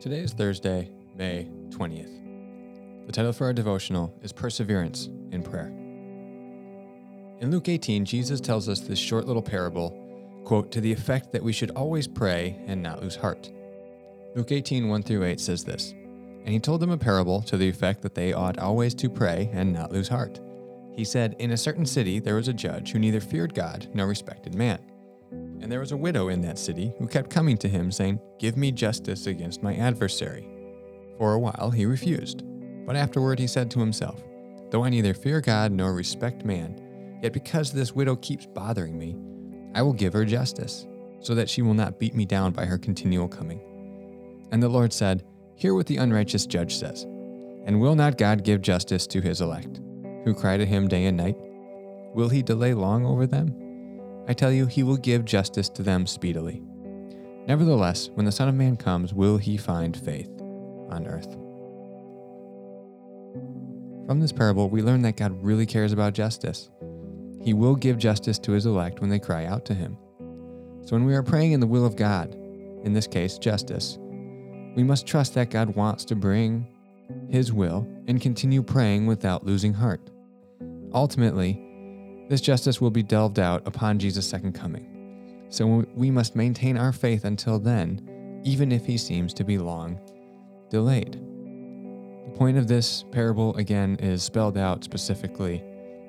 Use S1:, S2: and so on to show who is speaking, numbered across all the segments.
S1: Today is Thursday, May 20th. The title for our devotional is Perseverance in Prayer. In Luke 18, Jesus tells us this short little parable, quote, to the effect that we should always pray and not lose heart. Luke 18, 1 through 8 says this And he told them a parable to the effect that they ought always to pray and not lose heart. He said, In a certain city there was a judge who neither feared God nor respected man. And there was a widow in that city who kept coming to him, saying, Give me justice against my adversary. For a while he refused. But afterward he said to himself, Though I neither fear God nor respect man, yet because this widow keeps bothering me, I will give her justice, so that she will not beat me down by her continual coming. And the Lord said, Hear what the unrighteous judge says. And will not God give justice to his elect, who cry to him day and night? Will he delay long over them? I tell you, he will give justice to them speedily. Nevertheless, when the Son of Man comes, will he find faith on earth? From this parable, we learn that God really cares about justice. He will give justice to his elect when they cry out to him. So when we are praying in the will of God, in this case, justice, we must trust that God wants to bring his will and continue praying without losing heart. Ultimately, this justice will be delved out upon Jesus' second coming. So we must maintain our faith until then, even if he seems to be long delayed. The point of this parable, again, is spelled out specifically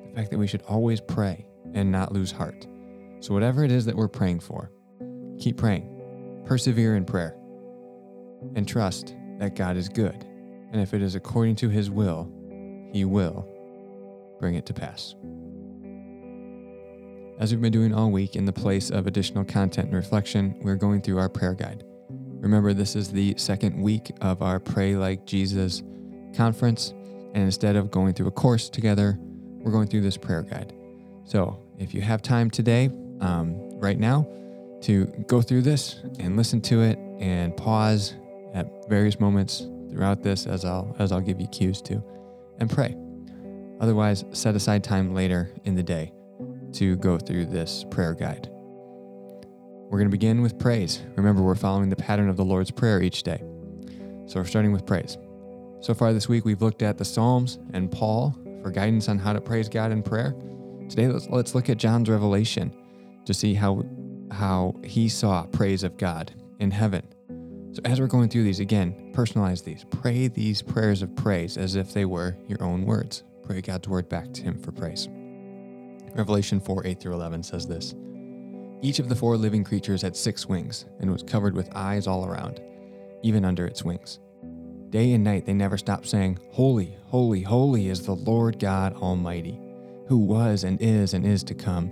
S1: the fact that we should always pray and not lose heart. So, whatever it is that we're praying for, keep praying, persevere in prayer, and trust that God is good. And if it is according to his will, he will bring it to pass. As we've been doing all week in the place of additional content and reflection, we're going through our prayer guide. Remember, this is the second week of our Pray Like Jesus conference, and instead of going through a course together, we're going through this prayer guide. So, if you have time today, um, right now, to go through this and listen to it and pause at various moments throughout this as I'll as I'll give you cues to and pray. Otherwise, set aside time later in the day to go through this prayer guide. We're going to begin with praise. Remember, we're following the pattern of the Lord's Prayer each day. So we're starting with praise. So far this week, we've looked at the Psalms and Paul for guidance on how to praise God in prayer. Today, let's, let's look at John's revelation to see how, how he saw praise of God in heaven. So, as we're going through these, again, personalize these. Pray these prayers of praise as if they were your own words. Pray God's word back to Him for praise. Revelation 4 8 through 11 says this Each of the four living creatures had six wings and was covered with eyes all around, even under its wings. Day and night they never stopped saying, Holy, holy, holy is the Lord God Almighty, who was and is and is to come.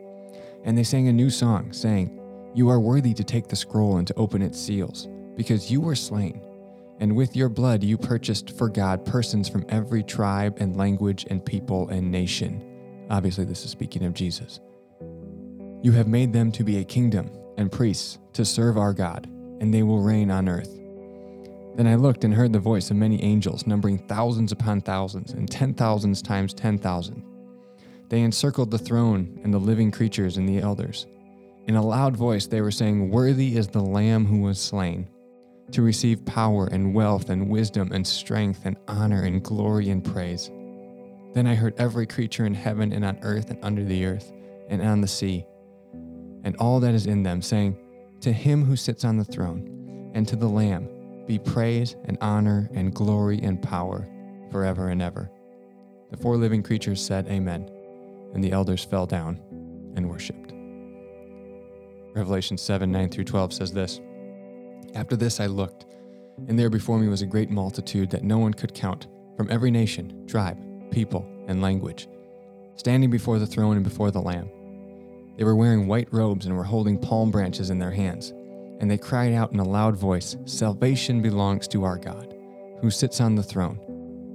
S1: And they sang a new song, saying, You are worthy to take the scroll and to open its seals, because you were slain. And with your blood you purchased for God persons from every tribe and language and people and nation Obviously, this is speaking of Jesus. You have made them to be a kingdom and priests to serve our God, and they will reign on earth. Then I looked and heard the voice of many angels, numbering thousands upon thousands, and ten thousands times ten thousand. They encircled the throne and the living creatures and the elders. In a loud voice, they were saying, Worthy is the Lamb who was slain, to receive power and wealth and wisdom and strength and honor and glory and praise. Then I heard every creature in heaven and on earth and under the earth and on the sea, and all that is in them, saying, To him who sits on the throne, and to the Lamb, be praise and honor and glory and power forever and ever. The four living creatures said, Amen, and the elders fell down and worshipped. Revelation 7 9 through 12 says this After this I looked, and there before me was a great multitude that no one could count, from every nation, tribe, people, and language, standing before the throne and before the Lamb. They were wearing white robes and were holding palm branches in their hands. And they cried out in a loud voice Salvation belongs to our God, who sits on the throne,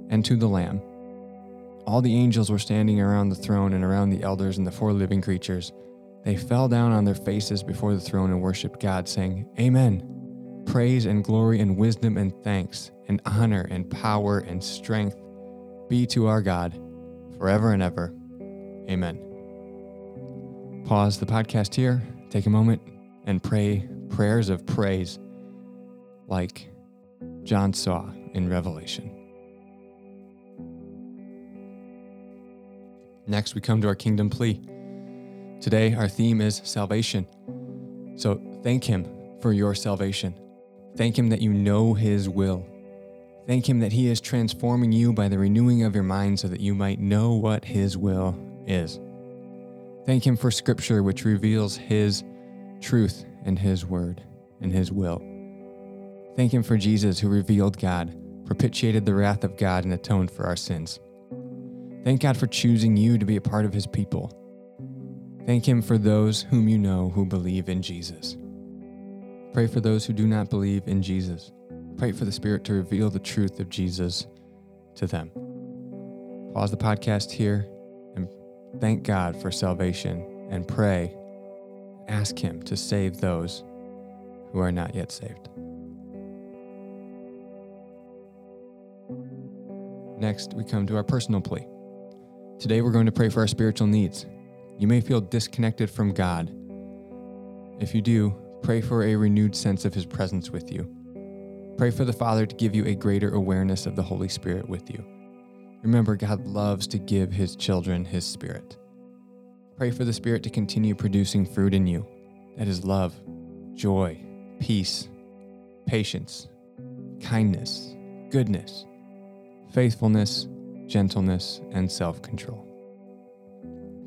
S1: and to the Lamb. All the angels were standing around the throne and around the elders and the four living creatures. They fell down on their faces before the throne and worshiped God, saying, Amen. Praise and glory and wisdom and thanks and honor and power and strength be to our God forever and ever. Amen. Pause the podcast here, take a moment, and pray prayers of praise like John saw in Revelation. Next, we come to our kingdom plea. Today, our theme is salvation. So thank Him for your salvation. Thank Him that you know His will. Thank Him that He is transforming you by the renewing of your mind so that you might know what His will is. Thank Him for Scripture, which reveals His truth and His word and His will. Thank Him for Jesus, who revealed God, propitiated the wrath of God, and atoned for our sins. Thank God for choosing you to be a part of His people. Thank Him for those whom you know who believe in Jesus. Pray for those who do not believe in Jesus. Pray for the Spirit to reveal the truth of Jesus to them. Pause the podcast here and thank God for salvation and pray. Ask Him to save those who are not yet saved. Next, we come to our personal plea. Today, we're going to pray for our spiritual needs. You may feel disconnected from God. If you do, pray for a renewed sense of His presence with you. Pray for the Father to give you a greater awareness of the Holy Spirit with you. Remember, God loves to give His children His Spirit. Pray for the Spirit to continue producing fruit in you that is love, joy, peace, patience, kindness, goodness, faithfulness, gentleness, and self control.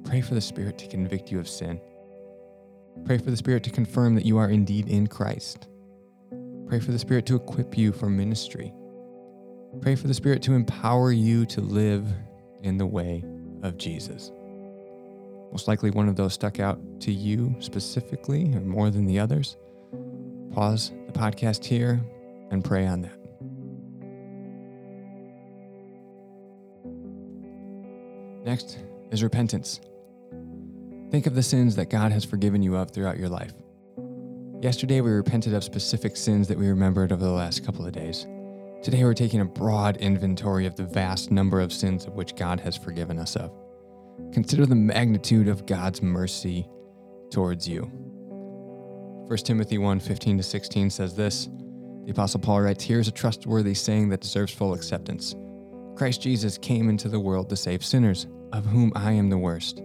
S1: Pray for the Spirit to convict you of sin. Pray for the Spirit to confirm that you are indeed in Christ. Pray for the Spirit to equip you for ministry. Pray for the Spirit to empower you to live in the way of Jesus. Most likely, one of those stuck out to you specifically or more than the others. Pause the podcast here and pray on that. Next is repentance. Think of the sins that God has forgiven you of throughout your life. Yesterday, we repented of specific sins that we remembered over the last couple of days. Today, we're taking a broad inventory of the vast number of sins of which God has forgiven us of. Consider the magnitude of God's mercy towards you. 1 Timothy 1 15 to 16 says this The Apostle Paul writes, Here's a trustworthy saying that deserves full acceptance. Christ Jesus came into the world to save sinners, of whom I am the worst.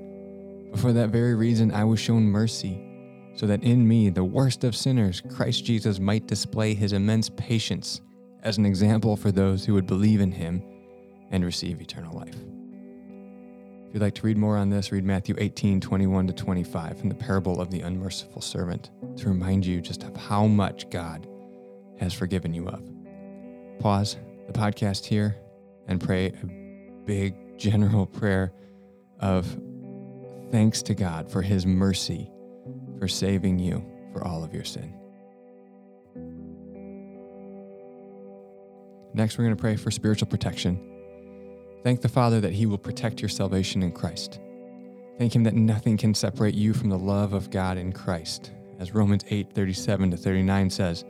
S1: But for that very reason, I was shown mercy, so that in me, the worst of sinners, Christ Jesus might display his immense patience as an example for those who would believe in him and receive eternal life. If you'd like to read more on this, read Matthew 18 21 to 25 in the parable of the unmerciful servant to remind you just of how much God has forgiven you of. Pause the podcast here and pray a big general prayer of thanks to God for his mercy for saving you for all of your sin. Next, we're going to pray for spiritual protection. Thank the Father that he will protect your salvation in Christ. Thank him that nothing can separate you from the love of God in Christ. As Romans 8 37 to 39 says,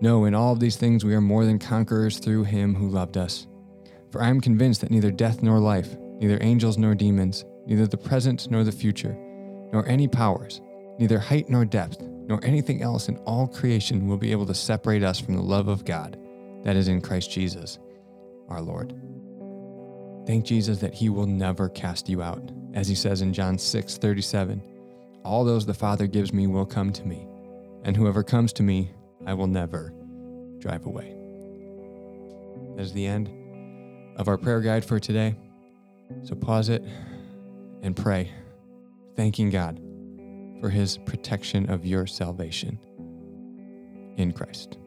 S1: No, in all of these things we are more than conquerors through him who loved us. For I am convinced that neither death nor life, neither angels nor demons, neither the present nor the future, nor any powers, neither height nor depth, nor anything else in all creation will be able to separate us from the love of God that is in Christ Jesus, our Lord. Thank Jesus that he will never cast you out. As he says in John 6 37, all those the Father gives me will come to me, and whoever comes to me, I will never drive away. That is the end of our prayer guide for today. So pause it and pray, thanking God for his protection of your salvation in Christ.